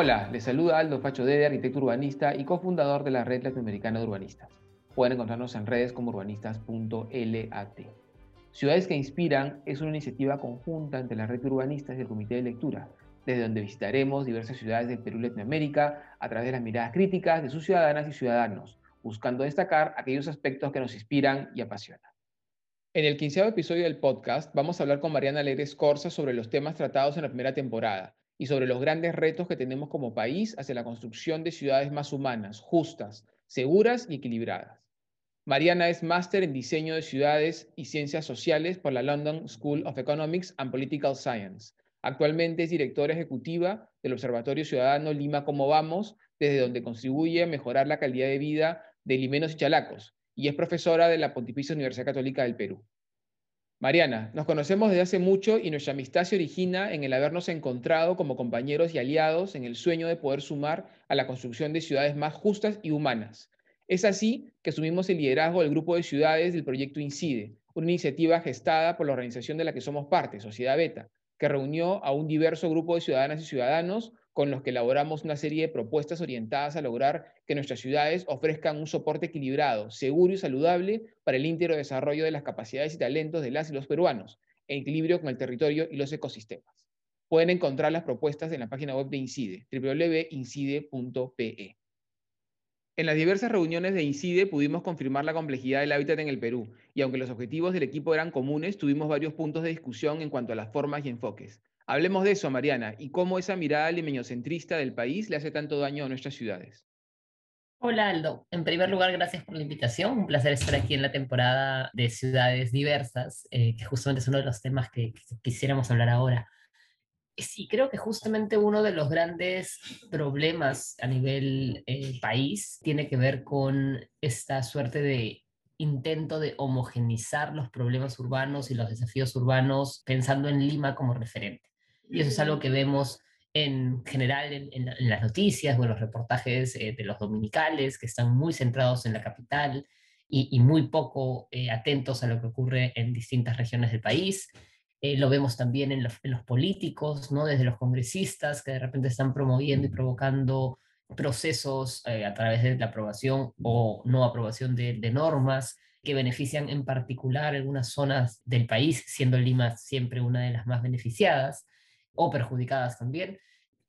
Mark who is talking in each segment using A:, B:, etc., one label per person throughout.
A: Hola, les saluda Aldo Facho Dede, arquitecto urbanista y cofundador de la Red Latinoamericana de Urbanistas. Pueden encontrarnos en redes como urbanistas.lat. Ciudades que Inspiran es una iniciativa conjunta entre la Red de Urbanistas y el Comité de Lectura, desde donde visitaremos diversas ciudades del Perú y Latinoamérica a través de las miradas críticas de sus ciudadanas y ciudadanos, buscando destacar aquellos aspectos que nos inspiran y apasionan. En el quinceavo episodio del podcast vamos a hablar con Mariana Alegre Escorza sobre los temas tratados en la primera temporada y sobre los grandes retos que tenemos como país hacia la construcción de ciudades más humanas, justas, seguras y equilibradas. Mariana es máster en diseño de ciudades y ciencias sociales por la London School of Economics and Political Science. Actualmente es directora ejecutiva del Observatorio Ciudadano Lima Cómo Vamos, desde donde contribuye a mejorar la calidad de vida de limenos y chalacos, y es profesora de la Pontificia Universidad Católica del Perú. Mariana, nos conocemos desde hace mucho y nuestra amistad se origina en el habernos encontrado como compañeros y aliados en el sueño de poder sumar a la construcción de ciudades más justas y humanas. Es así que asumimos el liderazgo del grupo de ciudades del proyecto INCIDE, una iniciativa gestada por la organización de la que somos parte, Sociedad Beta, que reunió a un diverso grupo de ciudadanas y ciudadanos con los que elaboramos una serie de propuestas orientadas a lograr que nuestras ciudades ofrezcan un soporte equilibrado, seguro y saludable para el íntegro desarrollo de las capacidades y talentos de las y los peruanos, en equilibrio con el territorio y los ecosistemas. Pueden encontrar las propuestas en la página web de INCIDE, www.incide.pe. En las diversas reuniones de INCIDE pudimos confirmar la complejidad del hábitat en el Perú, y aunque los objetivos del equipo eran comunes, tuvimos varios puntos de discusión en cuanto a las formas y enfoques. Hablemos de eso, Mariana, y cómo esa mirada limeñocentrista del país le hace tanto daño a nuestras ciudades.
B: Hola Aldo, en primer lugar gracias por la invitación, un placer estar aquí en la temporada de ciudades diversas, eh, que justamente es uno de los temas que, quisiéramos hablar ahora. Sí, creo que justamente uno de los grandes problemas a nivel eh, país tiene que ver con esta suerte de intento de homogenizar los problemas urbanos y los desafíos urbanos pensando en Lima como referente. Y eso es algo que vemos en general en, las noticias o en los reportajes eh, de los dominicales, que están muy centrados en la capital y, muy poco eh, atentos a lo que ocurre en distintas regiones del país. Eh, lo vemos también en los, políticos, ¿no? desde los congresistas que de repente están promoviendo y provocando procesos a través de la aprobación o no aprobación de, de normas que benefician en particular algunas zonas del país, siendo Lima siempre una de las más beneficiadas o perjudicadas también.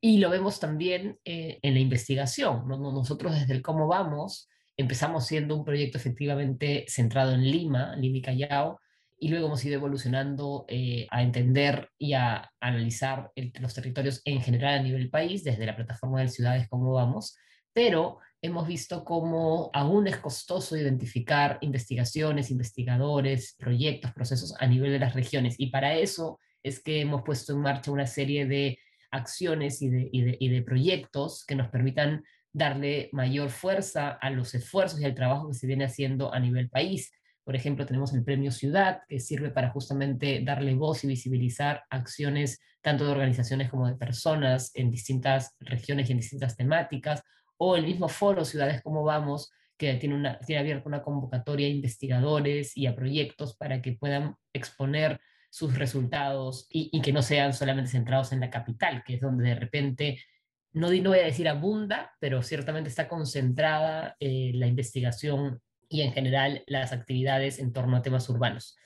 B: Y lo vemos también eh, en la investigación. Nosotros desde el Cómo Vamos empezamos siendo un proyecto efectivamente centrado en Lima, Lima y Callao, y luego hemos ido evolucionando eh, a entender y a analizar los territorios en general a nivel país, desde la plataforma de ciudades Cómo Vamos, pero hemos visto cómo aún es costoso identificar investigaciones, investigadores, proyectos, procesos a nivel de las regiones, y para eso es que hemos puesto en marcha una serie de acciones y de, proyectos que nos permitan darle mayor fuerza a los esfuerzos y al trabajo que se viene haciendo a nivel país. Por ejemplo, tenemos el Premio Ciudad, que sirve para justamente darle voz y visibilizar acciones tanto de organizaciones como de personas en distintas regiones y en distintas temáticas, o el mismo foro Ciudades como Vamos, que tiene, una, tiene abierta una convocatoria a investigadores y a proyectos para que puedan exponer sus resultados y, que no sean solamente centrados en la capital, que es donde de repente, no, no voy a decir abunda, pero ciertamente está concentrada eh, la investigación y en general las actividades en torno a temas urbanos.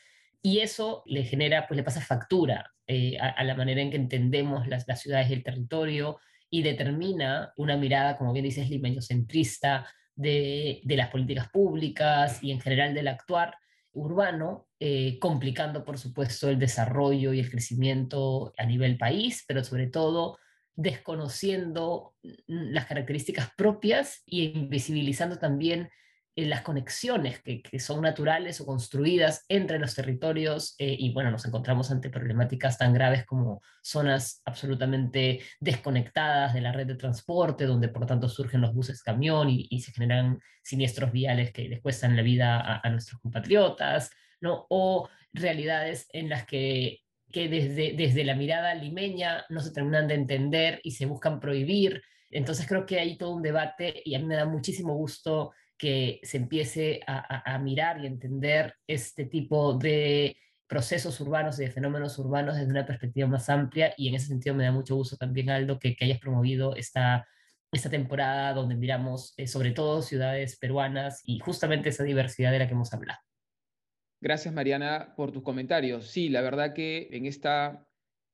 B: Y eso le genera, pues le pasa factura eh, a, la manera en que entendemos las, ciudades y el territorio y determina una mirada, como bien dices, limeñocentrista de, de las políticas públicas y en general del actuar urbano, eh, complicando por supuesto el desarrollo y el crecimiento a nivel país, pero sobre todo desconociendo las características propias y invisibilizando también eh, las conexiones que, son naturales o construidas entre los territorios eh, y bueno, nos encontramos ante problemáticas tan graves como zonas absolutamente desconectadas de la red de transporte, donde por tanto surgen los buses camión y, se generan siniestros viales que les cuestan la vida a, nuestros compatriotas, ¿no? o realidades en las que que desde, desde la mirada limeña no se terminan de entender y se buscan prohibir. Entonces creo que hay todo un debate y a mí me da muchísimo gusto que se empiece a, mirar y entender este tipo de procesos urbanos y de fenómenos urbanos desde una perspectiva más amplia y en ese sentido me da mucho gusto también, Aldo, que, que hayas promovido esta, esta temporada donde miramos eh, sobre todo ciudades peruanas y justamente esa diversidad de la que hemos hablado.
A: Gracias, Mariana, por tus comentarios. Sí, la verdad que en esta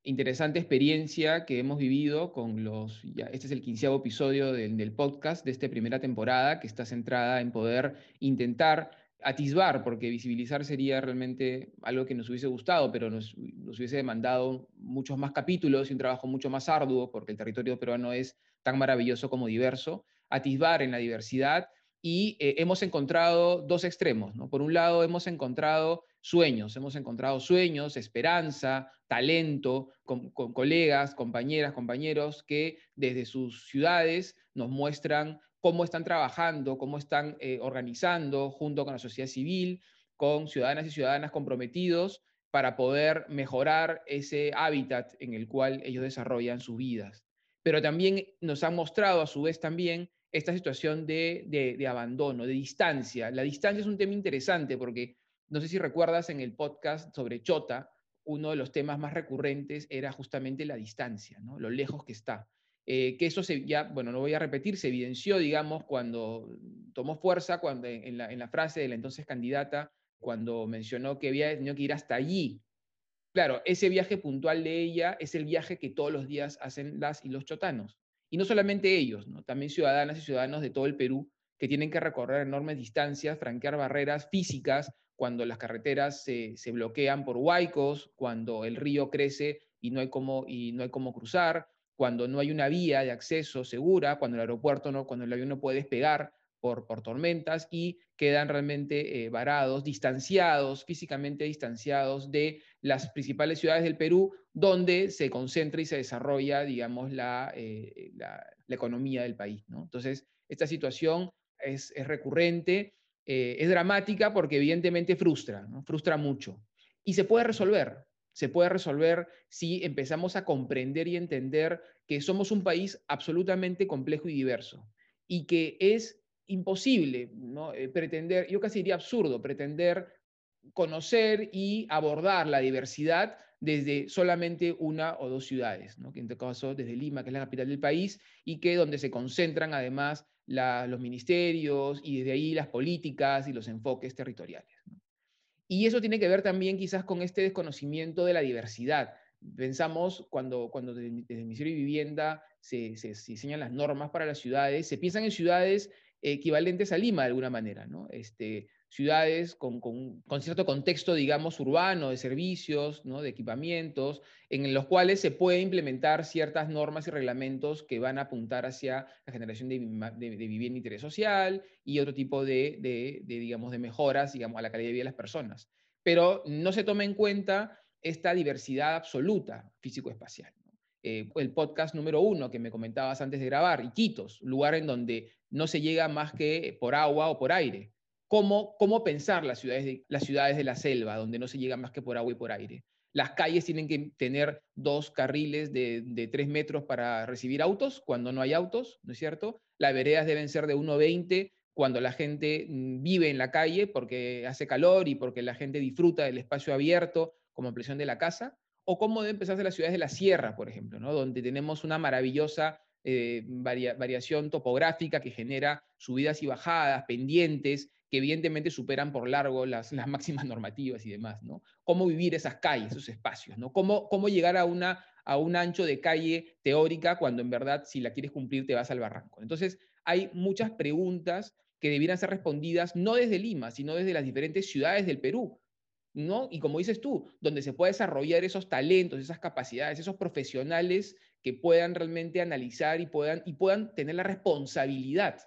A: interesante experiencia que hemos vivido con los, ya, este es el quinceavo episodio del, podcast de esta primera temporada que está centrada en poder intentar atisbar, porque visibilizar sería realmente algo que nos hubiese gustado, pero nos, nos, hubiese demandado muchos más capítulos y un trabajo mucho más arduo, porque el territorio peruano es tan maravilloso como diverso, atisbar en la diversidad y eh, hemos encontrado dos extremos. ¿no? Por un lado, hemos encontrado sueños, hemos encontrado sueños, esperanza, talento, con, colegas, compañeras, compañeros que desde sus ciudades nos muestran cómo están trabajando, cómo están eh, organizando junto con la sociedad civil, con ciudadanas y ciudadanas comprometidos para poder mejorar ese hábitat en el cual ellos desarrollan sus vidas. Pero también nos han mostrado a su vez también esta situación de, de, abandono, de distancia. La distancia es un tema interesante porque no sé si recuerdas en el podcast sobre Chota, uno de los temas más recurrentes era justamente la distancia, ¿no? lo lejos que está. Eh, que eso se, ya, bueno, no voy a repetir, se evidenció, digamos, cuando tomó fuerza cuando, en, la, en la frase de la entonces candidata, cuando mencionó que había tenido que ir hasta allí. Claro, ese viaje puntual de ella es el viaje que todos los días hacen las y los chotanos. Y no solamente ellos, ¿no? también ciudadanas y ciudadanos de todo el Perú que tienen que recorrer enormes distancias, franquear barreras físicas cuando las carreteras se, se bloquean por huaicos, cuando el río crece y no hay cómo, y no hay cómo cruzar, cuando no hay una vía de acceso segura, cuando el aeropuerto no, cuando el avión no puede despegar por, por tormentas y quedan realmente eh, varados, distanciados, físicamente distanciados de las principales ciudades del Perú, donde se concentra y se desarrolla, digamos, la, eh, la, economía del país. ¿no? Entonces, esta situación es, es recurrente, eh, es dramática porque evidentemente frustra, ¿no? frustra mucho. Y se puede resolver, se puede resolver si empezamos a comprender y entender que somos un país absolutamente complejo y diverso y que es imposible ¿no? Eh, pretender, yo casi diría absurdo, pretender conocer y abordar la diversidad desde solamente una o dos ciudades, que en este caso desde Lima, que es la capital del país, y que donde se concentran además los ministerios y desde ahí las políticas y los enfoques territoriales. Y eso tiene que ver también quizás con este desconocimiento de la diversidad. Pensamos cuando, cuando desde, el Ministerio de Vivienda se, se, se, diseñan las normas para las ciudades, se piensan en ciudades equivalentes a Lima de alguna manera, ¿no? Este, ciudades con, con, cierto contexto, digamos, urbano, de servicios, ¿no? de equipamientos, en los cuales se puede implementar ciertas normas y reglamentos que van a apuntar hacia la generación de, de, de vivienda de interés social y otro tipo de, de, digamos, de mejoras, digamos, a la calidad de vida de las personas. Pero no se toma en cuenta esta diversidad absoluta físico-espacial. Eh, el podcast número uno que me comentabas antes de grabar, Iquitos, lugar en donde no se llega más que por agua o por aire cómo, cómo pensar las ciudades, de, las ciudades de la selva, donde no se llega más que por agua y por aire. Las calles tienen que tener dos carriles de, de tres metros para recibir autos cuando no hay autos, ¿no es cierto? Las veredas deben ser de 1,20 cuando la gente mm, vive en la calle porque hace calor y porque la gente disfruta del espacio abierto como ampliación de la casa, o cómo deben empezarse las ciudades de la sierra, por ejemplo, ¿no? donde tenemos una maravillosa eh, varia, variación topográfica que genera subidas y bajadas, pendientes, que evidentemente superan por largo las, las máximas normativas y demás, ¿no? Cómo vivir esas calles, esos espacios, ¿no? Cómo, cómo llegar a, una, a un ancho de calle teórica cuando en verdad si la quieres cumplir te vas al barranco. Entonces, hay muchas preguntas que debieran ser respondidas no desde Lima, sino desde las diferentes ciudades del Perú, ¿no? Y como dices tú, donde se puede desarrollar esos talentos, esas capacidades, esos profesionales que puedan realmente analizar y puedan, y puedan tener la responsabilidad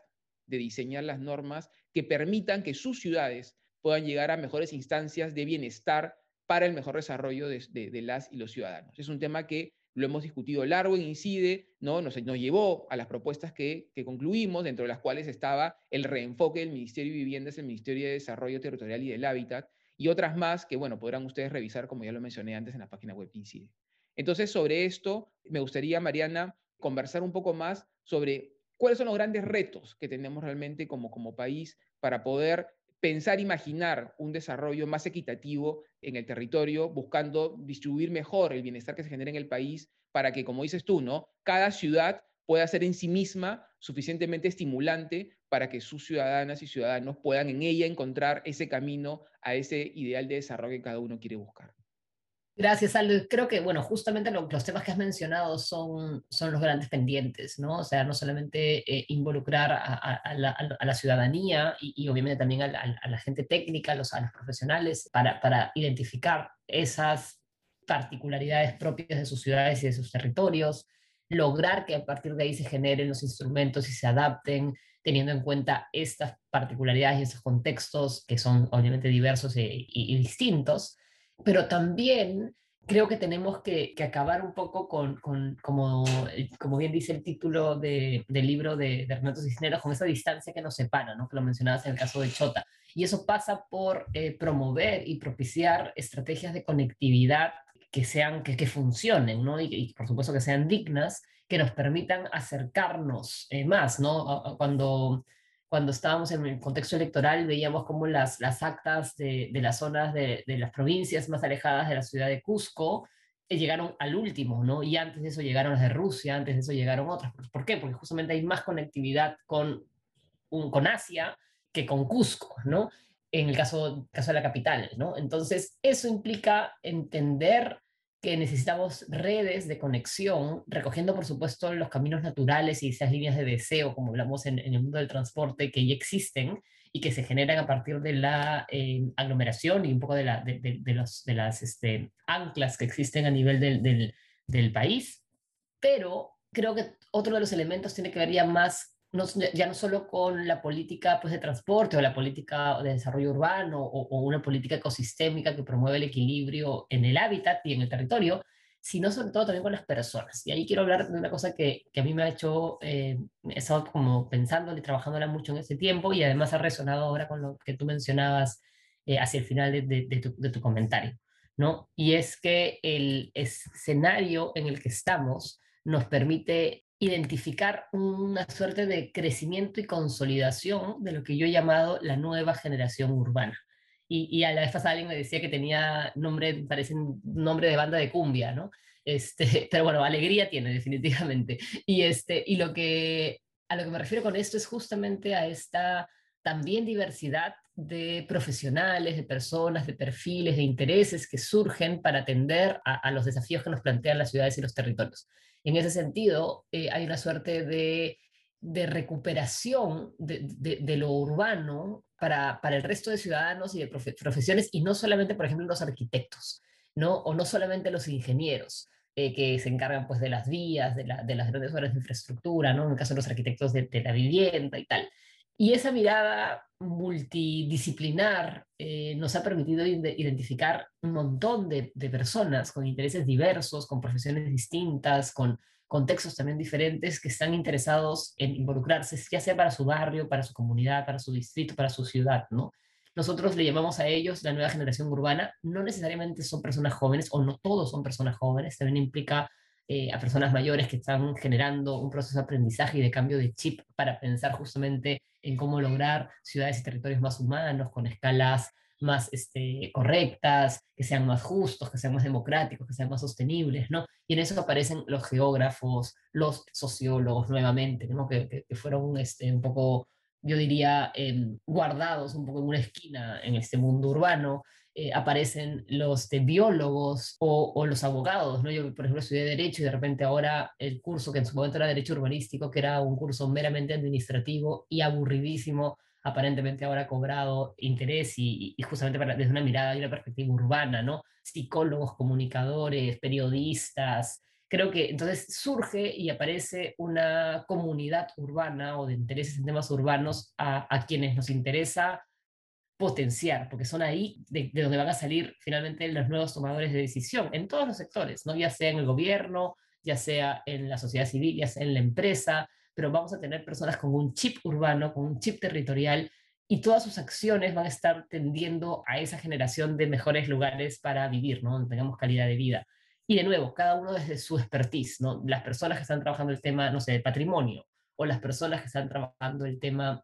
A: de diseñar las normas que permitan que sus ciudades puedan llegar a mejores instancias de bienestar para el mejor desarrollo de, de, de las y los ciudadanos. Es un tema que lo hemos discutido largo e incide, ¿no? Nos, nos llevó a las propuestas que, concluimos, dentro de las cuales estaba el reenfoque del Ministerio de Viviendas, el Ministerio de Desarrollo Territorial y del Hábitat, y otras más que, bueno, podrán ustedes revisar, como ya lo mencioné antes, en la página web Incide. Entonces, sobre esto, me gustaría, Mariana, conversar un poco más sobre cuáles son los grandes retos que tenemos realmente como, como país para poder pensar, imaginar un desarrollo más equitativo en el territorio, buscando distribuir mejor el bienestar que se genera en el país para que, como dices tú, ¿no? Cada ciudad pueda ser en sí misma suficientemente estimulante para que sus ciudadanas y ciudadanos puedan en ella encontrar ese camino a ese ideal de desarrollo que cada uno quiere buscar.
B: Gracias, Aldo. Creo que, bueno, justamente los temas que has mencionado son, son los grandes pendientes, ¿no? O sea, no solamente eh, involucrar a, la, ciudadanía y, obviamente también a, la gente técnica, los, a los profesionales, para, para identificar esas particularidades propias de sus ciudades y de sus territorios, lograr que a partir de ahí se generen los instrumentos y se adapten teniendo en cuenta estas particularidades y estos contextos que son obviamente diversos e, y distintos pero también creo que tenemos que, acabar un poco con, como, como bien dice el título del libro de, de Renato Cisneros, con esa distancia que nos separa, ¿no? que lo mencionabas en el caso de Chota. Y eso pasa por eh, promover y propiciar estrategias de conectividad que sean, que, que funcionen, ¿no? Y, por supuesto que sean dignas, que nos permitan acercarnos eh, más, ¿no? Cuando cuando estábamos en el contexto electoral, veíamos cómo las, las actas de, de las zonas de, de, las provincias más alejadas de la ciudad de Cusco eh, llegaron al último, ¿no? Y antes de eso llegaron las de Rusia, antes de eso llegaron otras. ¿Por qué? Porque justamente hay más conectividad con, un, con Asia que con Cusco, ¿no? En el caso, caso de la capital, ¿no? Entonces, eso implica entender que necesitamos redes de conexión, recogiendo por supuesto los caminos naturales y esas líneas de deseo, como hablamos en, el mundo del transporte, que ya existen y que se generan a partir de la eh, aglomeración y un poco de, las este, anclas que existen a nivel del país. Pero creo que otro de los elementos tiene que ver ya más ya no solo con la política pues, de transporte o la política de desarrollo urbano o, una política ecosistémica que promueve el equilibrio en el hábitat y en el territorio, sino sobre todo también con las personas. Y ahí quiero hablar de una cosa que, que a mí me ha hecho, eh, he estado como pensando y trabajándola mucho en este tiempo y además ha resonado ahora con lo que tú mencionabas eh, hacia el final de, de, tu, de tu comentario. ¿no? Y es que el escenario en el que estamos nos permite identificar una suerte de crecimiento y consolidación de lo que yo he llamado la nueva generación urbana. Y, a la vez alguien me decía que tenía nombre, parece un nombre de banda de cumbia, ¿no? Este, pero bueno, alegría tiene definitivamente. Y, este, y lo que, a lo que me refiero con esto es justamente a esta también diversidad de profesionales, de personas, de perfiles, de intereses que surgen para atender a los desafíos que nos plantean las ciudades y los territorios. En ese sentido, eh, hay una suerte de, recuperación de, lo urbano para, el resto de ciudadanos y de profesiones, y no solamente, por ejemplo, los arquitectos, ¿no? o no solamente los ingenieros. Eh, que se encargan pues de las vías, de, de, las grandes obras de infraestructura, ¿no? en el caso de los arquitectos de, la vivienda y tal. Y esa mirada multidisciplinar eh, nos ha permitido identificar un montón de, personas con intereses diversos, con profesiones distintas, con contextos también diferentes que están interesados en involucrarse, ya sea para su barrio, para su comunidad, para su distrito, para su ciudad, ¿no? Nosotros le llamamos a ellos la nueva generación urbana. No necesariamente son personas jóvenes o no todos son personas jóvenes, también implica eh, a personas mayores que están generando un proceso de aprendizaje y de cambio de chip para pensar justamente en cómo lograr ciudades y territorios más humanos, con escalas más este, correctas, que sean más justos, que sean más democráticos, que sean más sostenibles, ¿no? Y en eso aparecen los geógrafos, los sociólogos nuevamente, ¿no? Que, que, fueron este, un poco, yo diría, em, guardados un poco en una esquina en este mundo urbano, eh, aparecen los de biólogos o, los abogados, ¿no? Yo, por ejemplo, estudié Derecho y de repente ahora el curso que en su momento era Derecho Urbanístico, que era un curso meramente administrativo y aburridísimo, aparentemente ahora ha cobrado interés y, justamente desde una mirada y una perspectiva urbana, ¿no? Psicólogos, comunicadores, periodistas. Creo que entonces surge y aparece una comunidad urbana o de intereses en temas urbanos a, a quienes nos interesa potenciar, porque son ahí de, donde van a salir finalmente los nuevos tomadores de decisión en todos los sectores, ¿no? ya sea en el gobierno, ya sea en la sociedad civil, ya sea en la empresa, pero vamos a tener personas con un chip urbano, con un chip territorial, y todas sus acciones van a estar tendiendo a esa generación de mejores lugares para vivir, ¿no? donde tengamos calidad de vida. Y de nuevo, cada uno desde su expertise, ¿no? las personas que están trabajando el tema, no sé, de patrimonio, o las personas que están trabajando el tema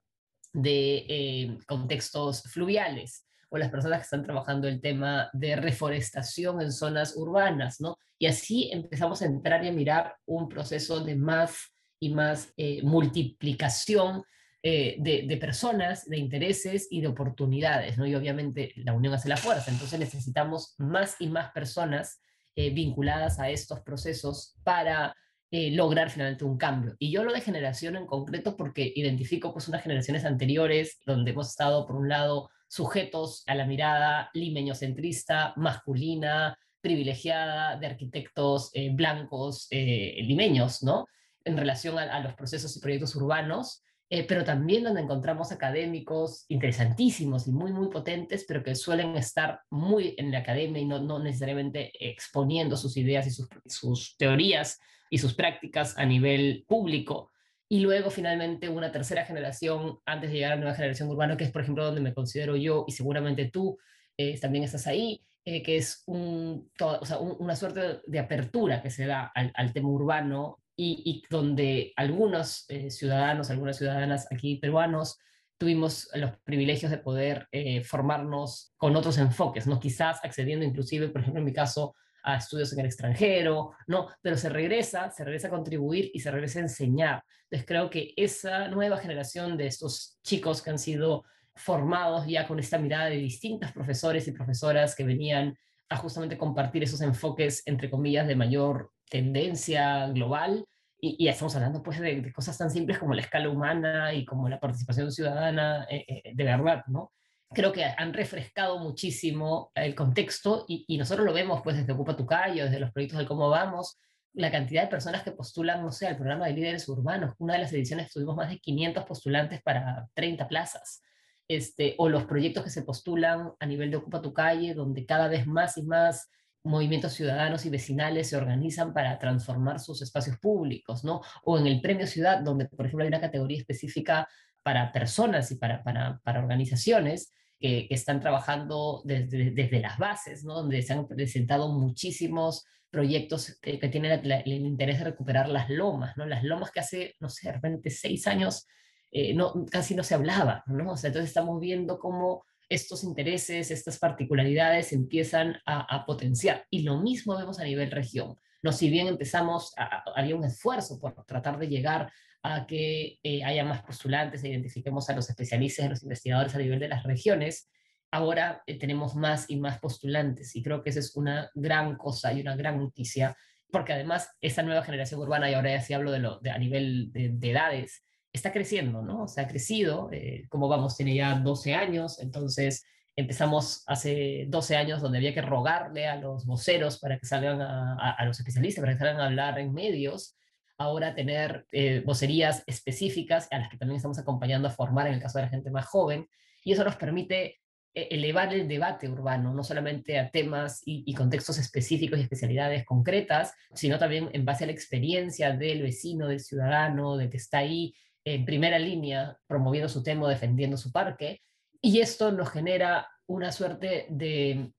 B: de eh, contextos fluviales o las personas que están trabajando el tema de reforestación en zonas urbanas, ¿no? Y así empezamos a entrar y a mirar un proceso de más y más eh, multiplicación eh, de, personas, de intereses y de oportunidades, ¿no? Y obviamente la unión hace la fuerza, entonces necesitamos más y más personas vinculadas a estos procesos para eh, lograr finalmente un cambio. Y yo lo de generación en concreto porque identifico pues unas generaciones anteriores donde hemos estado por un lado sujetos a la mirada limeñocentrista, masculina, privilegiada de arquitectos eh, blancos eh, limeños, ¿no? En relación a, los procesos y proyectos urbanos, pero también donde encontramos académicos interesantísimos y muy, muy potentes, pero que suelen estar muy en la academia y no, no necesariamente exponiendo sus ideas y sus, teorías y sus prácticas a nivel público. Y luego finalmente una tercera generación antes de llegar a la nueva generación urbana, que es por ejemplo donde me considero yo y seguramente tú eh, también estás ahí, eh, que es una suerte de apertura que se da al, tema urbano y, donde algunos eh, ciudadanos, algunas ciudadanas aquí peruanos, tuvimos los privilegios de poder formarnos con otros enfoques, ¿no? quizás accediendo inclusive, por ejemplo, en mi caso, a estudios en el extranjero, no, pero se regresa, se regresa a contribuir y se regresa a enseñar. Entonces creo que esa nueva generación de estos chicos que han sido formados ya con esta mirada de distintos profesores y profesoras que venían a justamente compartir esos enfoques, entre comillas, de mayor tendencia global, y, y, estamos hablando pues de, cosas tan simples como la escala humana y como la participación ciudadana eh, eh, de verdad, ¿no? creo que han refrescado muchísimo el contexto y, nosotros lo vemos pues desde Ocupa tu Calle, desde los proyectos de cómo vamos, la cantidad de personas que postulan, no sé, al programa de líderes urbanos. Una de las ediciones tuvimos más de 500 postulantes para 30 plazas. Este, o los proyectos que se postulan a nivel de Ocupa tu Calle, donde cada vez más y más movimientos ciudadanos y vecinales se organizan para transformar sus espacios públicos, ¿no? O en el Premio Ciudad, donde, por ejemplo, hay una categoría específica para personas y para, para, organizaciones que, están trabajando desde, desde, las bases, ¿no? donde se han presentado muchísimos proyectos que, tienen el interés de recuperar las lomas, ¿no? las lomas que hace, no sé, de repente seis años eh, casi no se hablaba, ¿no? O sea, entonces estamos viendo cómo estos intereses, estas particularidades empiezan a, a, potenciar. Y lo mismo vemos a nivel región. No, si bien empezamos, había un esfuerzo por tratar de llegar a que eh, haya más postulantes, identifiquemos a los especialistas, a los investigadores a nivel de las regiones, ahora eh, tenemos más y más postulantes y creo que esa es una gran cosa y una gran noticia, porque además esa nueva generación urbana, y ahora ya sí hablo de, lo, de a nivel de, edades, está creciendo, ¿no? O sea, ha crecido, eh, como vamos, tiene ya 12 años, entonces empezamos hace 12 años donde había que rogarle a los voceros para que salgan a, a los especialistas, para que salgan a hablar en medios, ahora tener eh, vocerías específicas a las que también estamos acompañando a formar en el caso de la gente más joven, y eso nos permite eh, elevar el debate urbano, no solamente a temas y, contextos específicos y especialidades concretas, sino también en base a la experiencia del vecino, del ciudadano, de que está ahí en primera línea promoviendo su tema, defendiendo su parque, y esto nos genera una suerte de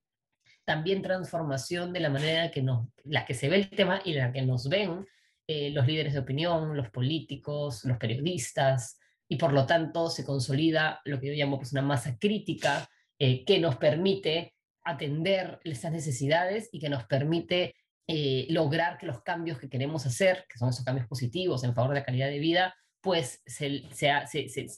B: también transformación de la manera que nos, la que se ve el tema y la que nos ven eh, los líderes de opinión, los políticos, los periodistas, y por lo tanto se consolida lo que yo llamo pues, una masa crítica eh, que nos permite atender estas necesidades y que nos permite eh, lograr que los cambios que queremos hacer, que son esos cambios positivos en favor de la calidad de vida, pues se,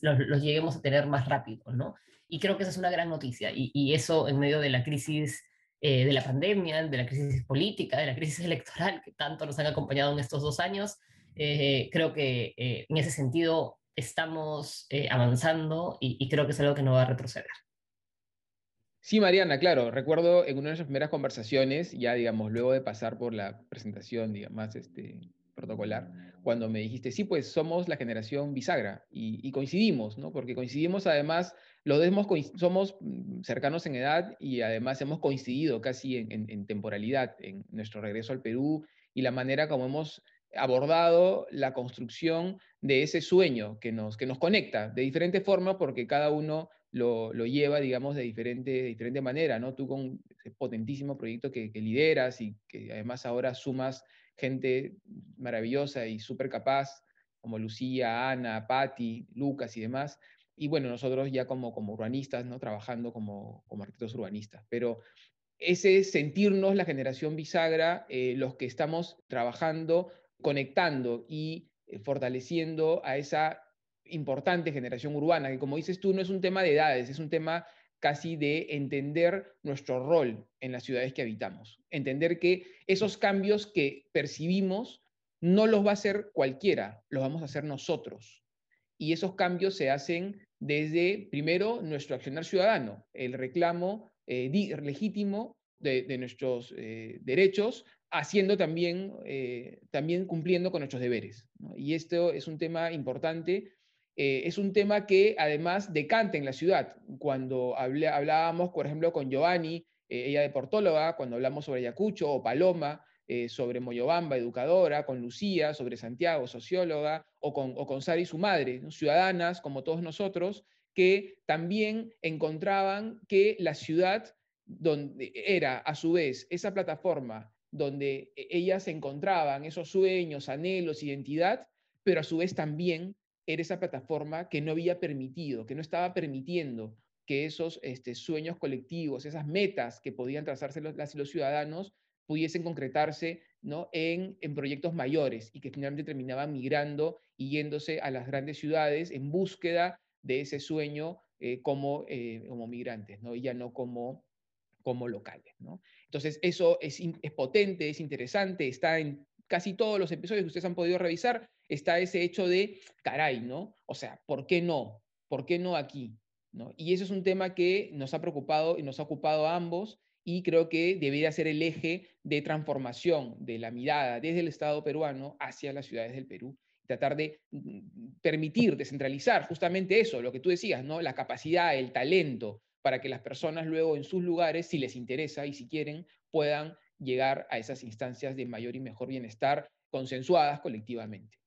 B: los, lleguemos a tener más rápido, ¿no? Y creo que esa es una gran noticia. Y, eso en medio de la crisis eh, de la pandemia, de la crisis política, de la crisis electoral que tanto nos han acompañado en estos dos años. Eh, creo que eh, en ese sentido estamos avanzando y, creo que es algo que no va a retroceder.
A: Sí, Mariana, claro. Recuerdo en una de nuestras primeras conversaciones, ya digamos, luego de pasar por la presentación, digamos, este, protocolar, cuando me dijiste, sí, pues somos la generación bisagra y, coincidimos, ¿no? Porque coincidimos además, los dos somos mm, cercanos en edad y además hemos coincidido casi en, temporalidad en nuestro regreso al Perú y la manera como hemos abordado la construcción de ese sueño que nos, que nos conecta de diferente forma porque cada uno lo, lo, lleva, digamos, de diferente, de diferente manera, ¿no? Tú con ese potentísimo proyecto que, que lideras y que además ahora sumas gente maravillosa y súper capaz, como Lucía, Ana, Patti, Lucas y demás, y bueno, nosotros ya como, como urbanistas, ¿no? trabajando como, como arquitectos urbanistas. Pero ese sentirnos la generación bisagra, eh, los que estamos trabajando, conectando y eh, fortaleciendo a esa importante generación urbana, que como dices tú, no es un tema de edades, es un tema casi de entender nuestro rol en las ciudades que habitamos, entender que esos cambios que percibimos no los va a hacer cualquiera, los vamos a hacer nosotros. Y esos cambios se hacen desde, primero, nuestro accionar ciudadano, el reclamo eh, legítimo de, nuestros eh, derechos, haciendo también, eh, también cumpliendo con nuestros deberes. Y esto es un tema importante. Es un tema que además decanta en la ciudad. Cuando hablábamos, por ejemplo, con Giovanni, ella de Portóloga, cuando hablamos sobre Ayacucho o Paloma, sobre Moyobamba, educadora, con Lucía, sobre Santiago, socióloga, o con, o con Sari, su madre, ciudadanas como todos nosotros, que también encontraban que la ciudad donde era a su vez esa plataforma donde e-, ellas encontraban esos sueños, anhelos, identidad, pero a su vez también era esa plataforma que no había permitido, que no estaba permitiendo que esos este, sueños colectivos, esas metas que podían trazarse los, las y los ciudadanos, pudiesen concretarse ¿no? en, proyectos mayores y que finalmente terminaban migrando y yéndose a las grandes ciudades en búsqueda de ese sueño eh, como, eh, como migrantes, ¿no? y ya no como, como locales. ¿no? Entonces, eso es, es potente, es interesante, está en casi todos los episodios que ustedes han podido revisar, está ese hecho de, caray, ¿no? O sea, ¿por qué no? ¿Por qué no aquí? ¿No? Y eso es un tema que nos ha preocupado y nos ha ocupado a ambos y creo que debería ser el eje de transformación de la mirada desde el Estado peruano hacia las ciudades del Perú tratar de mm, permitir, descentralizar justamente eso, lo que tú decías, ¿no? La capacidad, el talento, para que las personas luego en sus lugares, si les interesa y si quieren, puedan llegar a esas instancias de mayor y mejor bienestar consensuadas colectivamente.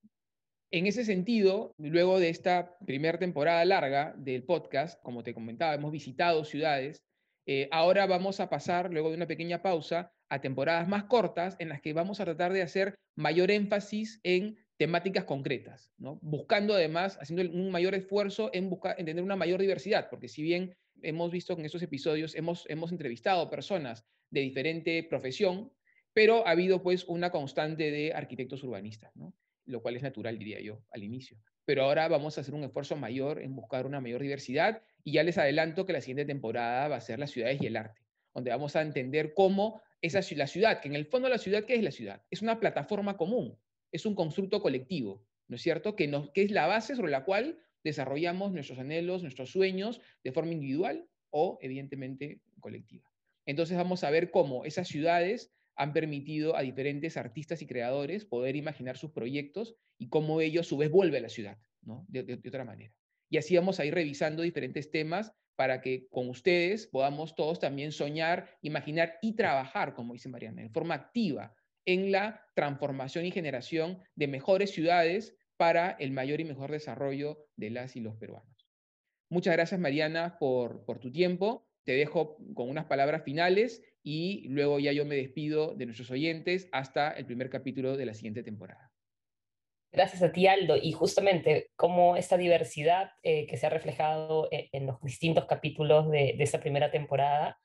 A: En ese sentido, luego de esta primera temporada larga del podcast, como te comentaba, hemos visitado ciudades, eh, ahora vamos a pasar, luego de una pequeña pausa, a temporadas más cortas en las que vamos a tratar de hacer mayor énfasis en temáticas concretas, ¿no? buscando además, haciendo un mayor esfuerzo en, buscar, en tener una mayor diversidad, porque si bien hemos visto que en estos episodios hemos, hemos entrevistado personas de diferente profesión, pero ha habido pues una constante de arquitectos urbanistas, ¿no? Lo cual es natural, diría yo, al inicio. Pero ahora vamos a hacer un esfuerzo mayor en buscar una mayor diversidad y ya les adelanto que la siguiente temporada va a ser las ciudades y el arte, donde vamos a entender cómo esa, la ciudad, que en el fondo la ciudad, ¿qué es la ciudad? Es una plataforma común, es un constructo colectivo, ¿no es cierto? Que, que es la base sobre la cual desarrollamos nuestros anhelos, nuestros sueños de forma individual o, evidentemente, colectiva. Entonces vamos a ver cómo esas ciudades han permitido a diferentes artistas y creadores poder imaginar sus proyectos y cómo ello a su vez vuelve a la ciudad, ¿no? de, otra manera. Y así vamos a ir revisando diferentes temas para que con ustedes podamos todos también soñar, imaginar y trabajar, como dice Mariana, en forma activa en la transformación y generación de mejores ciudades para el mayor y mejor desarrollo de las y los peruanos. Muchas gracias, Mariana, por, por tu tiempo. Te dejo con unas palabras finales y luego ya yo me despido de nuestros oyentes hasta el primer capítulo de la siguiente temporada.
B: Gracias a ti, Aldo. Y justamente como esta diversidad eh, que se ha reflejado e, en, los distintos capítulos de, de esta primera temporada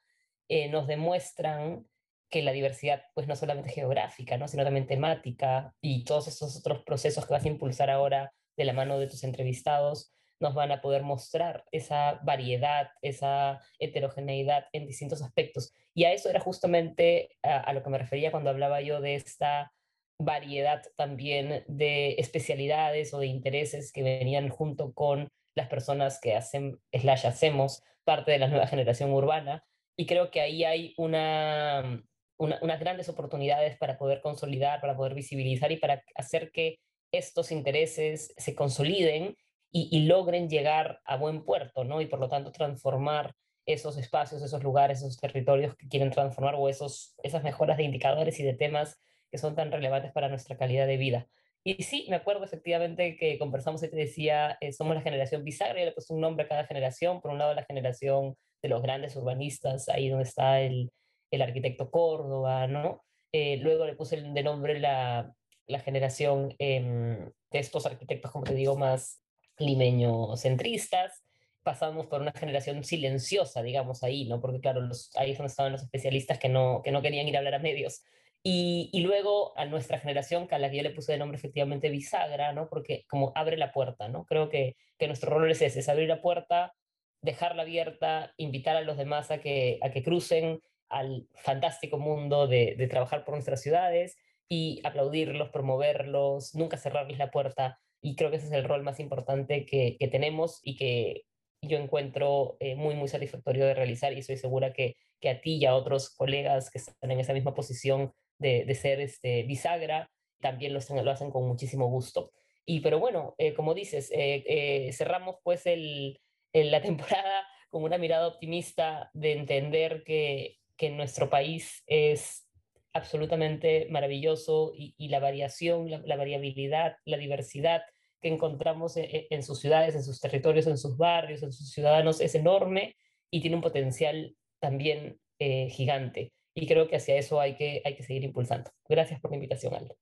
B: eh, nos demuestran que la diversidad, pues no solamente geográfica, ¿no? sino también temática y todos esos otros procesos que vas a impulsar ahora de la mano de tus entrevistados, nos van a poder mostrar esa variedad, esa heterogeneidad en distintos aspectos. Y a eso era justamente a, lo que me refería cuando hablaba yo de esta variedad también de especialidades o de intereses que venían junto con las personas que hacen, slash, hacemos parte de la nueva generación urbana. Y creo que ahí hay una, unas grandes oportunidades para poder consolidar, para poder visibilizar y para hacer que estos intereses se consoliden y, logren llegar a buen puerto, ¿no? Y por lo tanto transformar esos espacios, esos lugares, esos territorios que quieren transformar o esos, esas mejoras de indicadores y de temas que son tan relevantes para nuestra calidad de vida. Y sí, me acuerdo efectivamente que conversamos y te decía, eh, somos la generación bisagra, y le puse un nombre a cada generación. Por un lado, la generación de los grandes urbanistas, ahí donde está el, el arquitecto Córdoba, ¿no? Eh, luego le puse de nombre la, la generación em, de estos arquitectos, como te digo, más limeño-centristas. Pasamos por una generación silenciosa, digamos, ahí, ¿no? Porque claro, los, ahí es donde estaban los especialistas que no, que no querían ir a hablar a medios. Y, y, luego a nuestra generación, que a la que yo le puse de nombre efectivamente bisagra, ¿no? Porque como abre la puerta, ¿no? Creo que, que nuestro rol es ese, es abrir la puerta, dejarla abierta, invitar a los demás a que, a que crucen al fantástico mundo de, de trabajar por nuestras ciudades y aplaudirlos, promoverlos, nunca cerrarles la puerta. Y creo que ese es el rol más importante que, que tenemos y que yo encuentro eh, muy, muy satisfactorio de realizar y estoy segura que, que a ti y a otros colegas que están en esa misma posición de, de ser este, bisagra también lo, lo hacen con muchísimo gusto. Y pero bueno, eh, como dices, eh, cerramos pues el, la temporada con una mirada optimista de entender que, que nuestro país es absolutamente maravilloso y, la variación, la, variabilidad, la diversidad que encontramos en, en, sus ciudades, en sus territorios, en sus barrios, en sus ciudadanos es enorme y tiene un potencial también eh, gigante. Y creo que hacia eso hay que, hay que seguir impulsando. Gracias por la invitación, Aldo.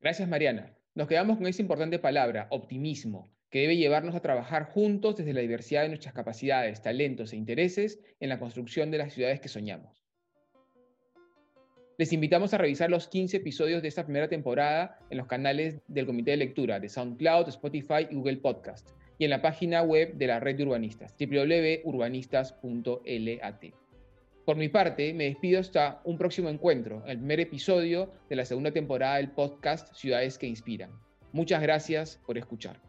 A: Gracias, Mariana. Nos quedamos con esa importante palabra, optimismo, que debe llevarnos a trabajar juntos desde la diversidad de nuestras capacidades, talentos e intereses en la construcción de las ciudades que soñamos. Les invitamos a revisar los 15 episodios de esta primera temporada en los canales del Comité de Lectura de SoundCloud, Spotify y Google Podcast y en la página web de la Red de Urbanistas, www.urbanistas.lat. Por mi parte, me despido hasta un próximo encuentro, el primer episodio de la segunda temporada del podcast Ciudades que Inspiran. Muchas gracias por escuchar.